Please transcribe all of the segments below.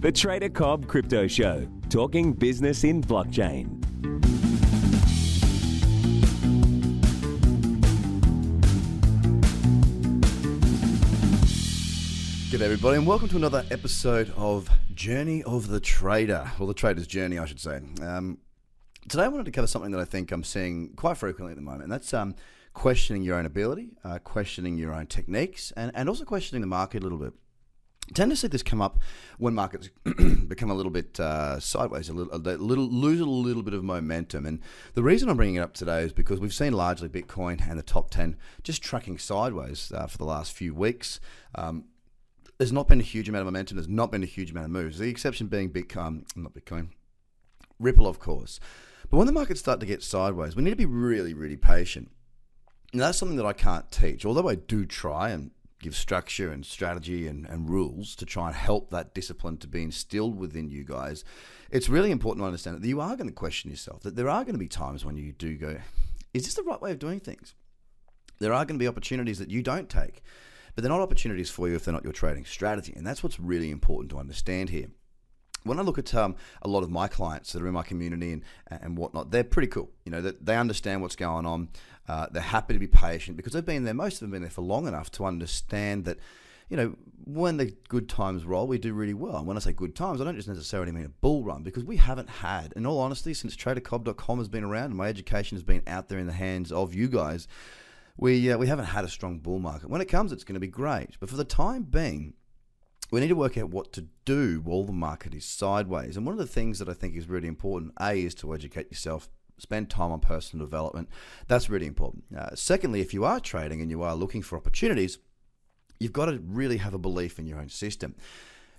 The Trader Cobb Crypto Show, talking business in blockchain. Good everybody, and welcome to another episode of Journey of the Trader, or the Trader's Journey, I should say. Um, today, I wanted to cover something that I think I'm seeing quite frequently at the moment, and that's um, questioning your own ability, uh, questioning your own techniques, and, and also questioning the market a little bit. Tend to see this come up when markets become a little bit uh, sideways, a little, a little, lose a little bit of momentum. And the reason I'm bringing it up today is because we've seen largely Bitcoin and the top 10 just tracking sideways uh, for the last few weeks. Um, there's not been a huge amount of momentum. There's not been a huge amount of moves. The exception being Bitcoin, not Bitcoin, Ripple, of course. But when the markets start to get sideways, we need to be really, really patient. And that's something that I can't teach, although I do try and give structure and strategy and, and rules to try and help that discipline to be instilled within you guys. It's really important to understand that you are going to question yourself, that there are going to be times when you do go, is this the right way of doing things? There are going to be opportunities that you don't take but they're not opportunities for you if they're not your trading strategy. And that's what's really important to understand here. When I look at um, a lot of my clients that are in my community and, and whatnot, they're pretty cool. You know, they understand what's going on. Uh, they're happy to be patient because they've been there, most of them have been there for long enough to understand that you know, when the good times roll, we do really well. And when I say good times, I don't just necessarily mean a bull run because we haven't had, in all honesty, since tradercobb.com has been around and my education has been out there in the hands of you guys, we uh, we haven't had a strong bull market. When it comes, it's going to be great, but for the time being, we need to work out what to do while the market is sideways. And one of the things that I think is really important, a, is to educate yourself. Spend time on personal development. That's really important. Uh, secondly, if you are trading and you are looking for opportunities, you've got to really have a belief in your own system.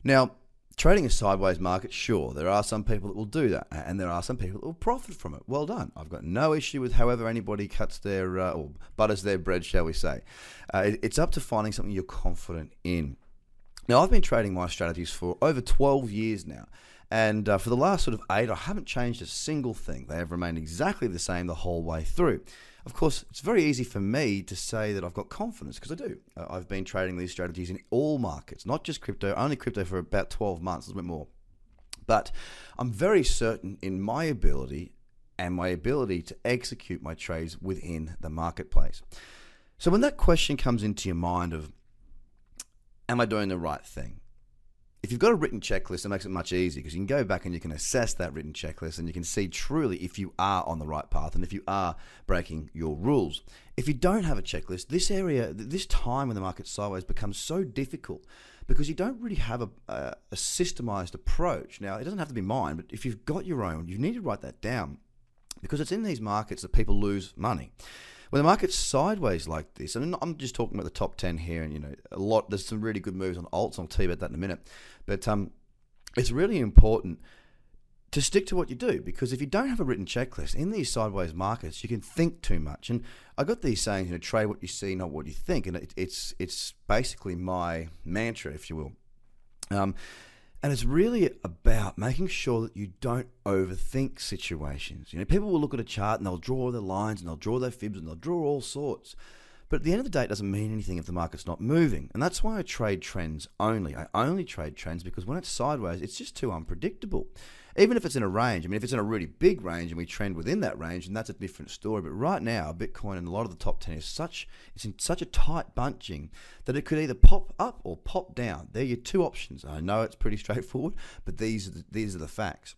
Now, trading a sideways market, sure, there are some people that will do that, and there are some people that will profit from it. Well done. I've got no issue with however anybody cuts their uh, or butters their bread, shall we say. Uh, it, it's up to finding something you're confident in. Now, I've been trading my strategies for over 12 years now. And uh, for the last sort of eight, I haven't changed a single thing. They have remained exactly the same the whole way through. Of course, it's very easy for me to say that I've got confidence because I do. Uh, I've been trading these strategies in all markets, not just crypto, only crypto for about 12 months, a little bit more. But I'm very certain in my ability and my ability to execute my trades within the marketplace. So when that question comes into your mind of, am I doing the right thing? if you've got a written checklist, it makes it much easier because you can go back and you can assess that written checklist and you can see truly if you are on the right path and if you are breaking your rules. If you don't have a checklist, this area, this time when the market's sideways becomes so difficult because you don't really have a, a, a systemized approach. Now, it doesn't have to be mine, but if you've got your own, you need to write that down because it's in these markets that people lose money when the market's sideways like this, and I'm just talking about the top 10 here, and you know, a lot, there's some really good moves on alts, I'll tell you about that in a minute. But um, it's really important to stick to what you do because if you don't have a written checklist in these sideways markets, you can think too much. And I got these sayings, you know, trade what you see, not what you think, and it, it's it's basically my mantra, if you will. Um, and it's really about making sure that you don't overthink situations. You know, people will look at a chart and they'll draw their lines and they'll draw their fibs and they'll draw all sorts. But at the end of the day, it doesn't mean anything if the market's not moving. And that's why I trade trends only. I only trade trends because when it's sideways, it's just too unpredictable even if it's in a range. I mean, if it's in a really big range and we trend within that range, and that's a different story. But right now, Bitcoin and a lot of the top ten is such it's in such a tight bunching that it could either pop up or pop down. They're your two options. I know it's pretty straightforward, but these are the, these are the facts.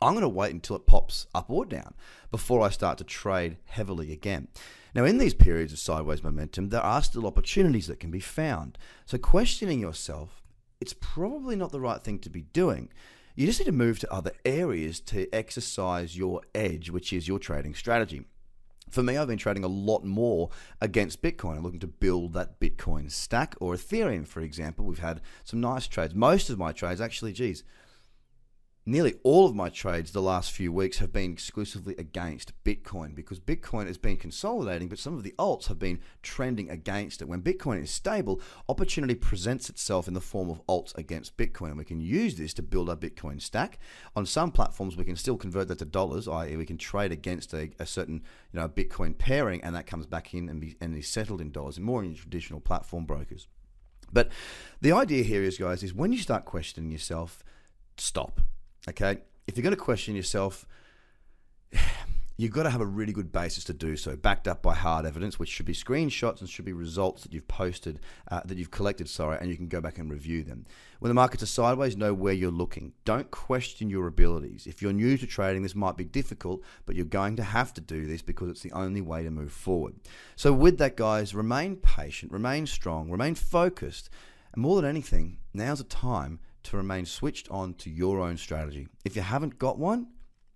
I'm going to wait until it pops up or down before I start to trade heavily again. Now, in these periods of sideways momentum, there are still opportunities that can be found. So, questioning yourself, it's probably not the right thing to be doing you just need to move to other areas to exercise your edge, which is your trading strategy. For me, I've been trading a lot more against Bitcoin. I'm looking to build that Bitcoin stack or Ethereum, for example. We've had some nice trades. Most of my trades, actually, geez, nearly all of my trades the last few weeks have been exclusively against Bitcoin because Bitcoin has been consolidating, but some of the alts have been trending against it. When Bitcoin is stable, opportunity presents itself in the form of alts against Bitcoin, and we can use this to build our Bitcoin stack. On some platforms, we can still convert that to dollars, i.e., we can trade against a, a certain you know Bitcoin pairing, and that comes back in and, be, and is settled in dollars, more in traditional platform brokers. But the idea here is, guys, is when you start questioning yourself stop. Okay? If you're going to question yourself, you've got to have a really good basis to do so, backed up by hard evidence, which should be screenshots and should be results that you've posted, uh, that you've collected, sorry, and you can go back and review them. When the markets are sideways, know where you're looking. Don't question your abilities. If you're new to trading, this might be difficult, but you're going to have to do this because it's the only way to move forward. So, with that, guys, remain patient, remain strong, remain focused, and more than anything, now's the time to remain switched on to your own strategy. If you haven't got one,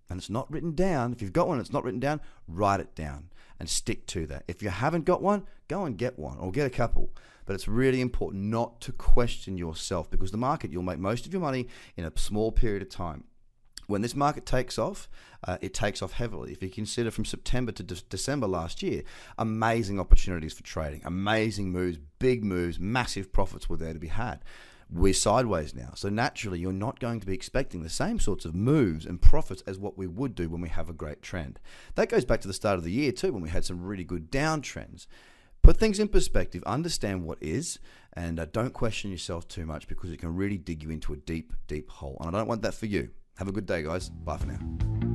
and it's not written down, if you've got one and it's not written down, write it down and stick to that. If you haven't got one, go and get one or get a couple. But it's really important not to question yourself because the market, you'll make most of your money in a small period of time. When this market takes off, uh, it takes off heavily. If you consider from September to de- December last year, amazing opportunities for trading, amazing moves, big moves, massive profits were there to be had we're sideways now. So naturally, you're not going to be expecting the same sorts of moves and profits as what we would do when we have a great trend. That goes back to the start of the year, too, when we had some really good downtrends. Put things in perspective, understand what is, and uh, don't question yourself too much because it can really dig you into a deep, deep hole. And I don't want that for you. Have a good day, guys. Bye for now.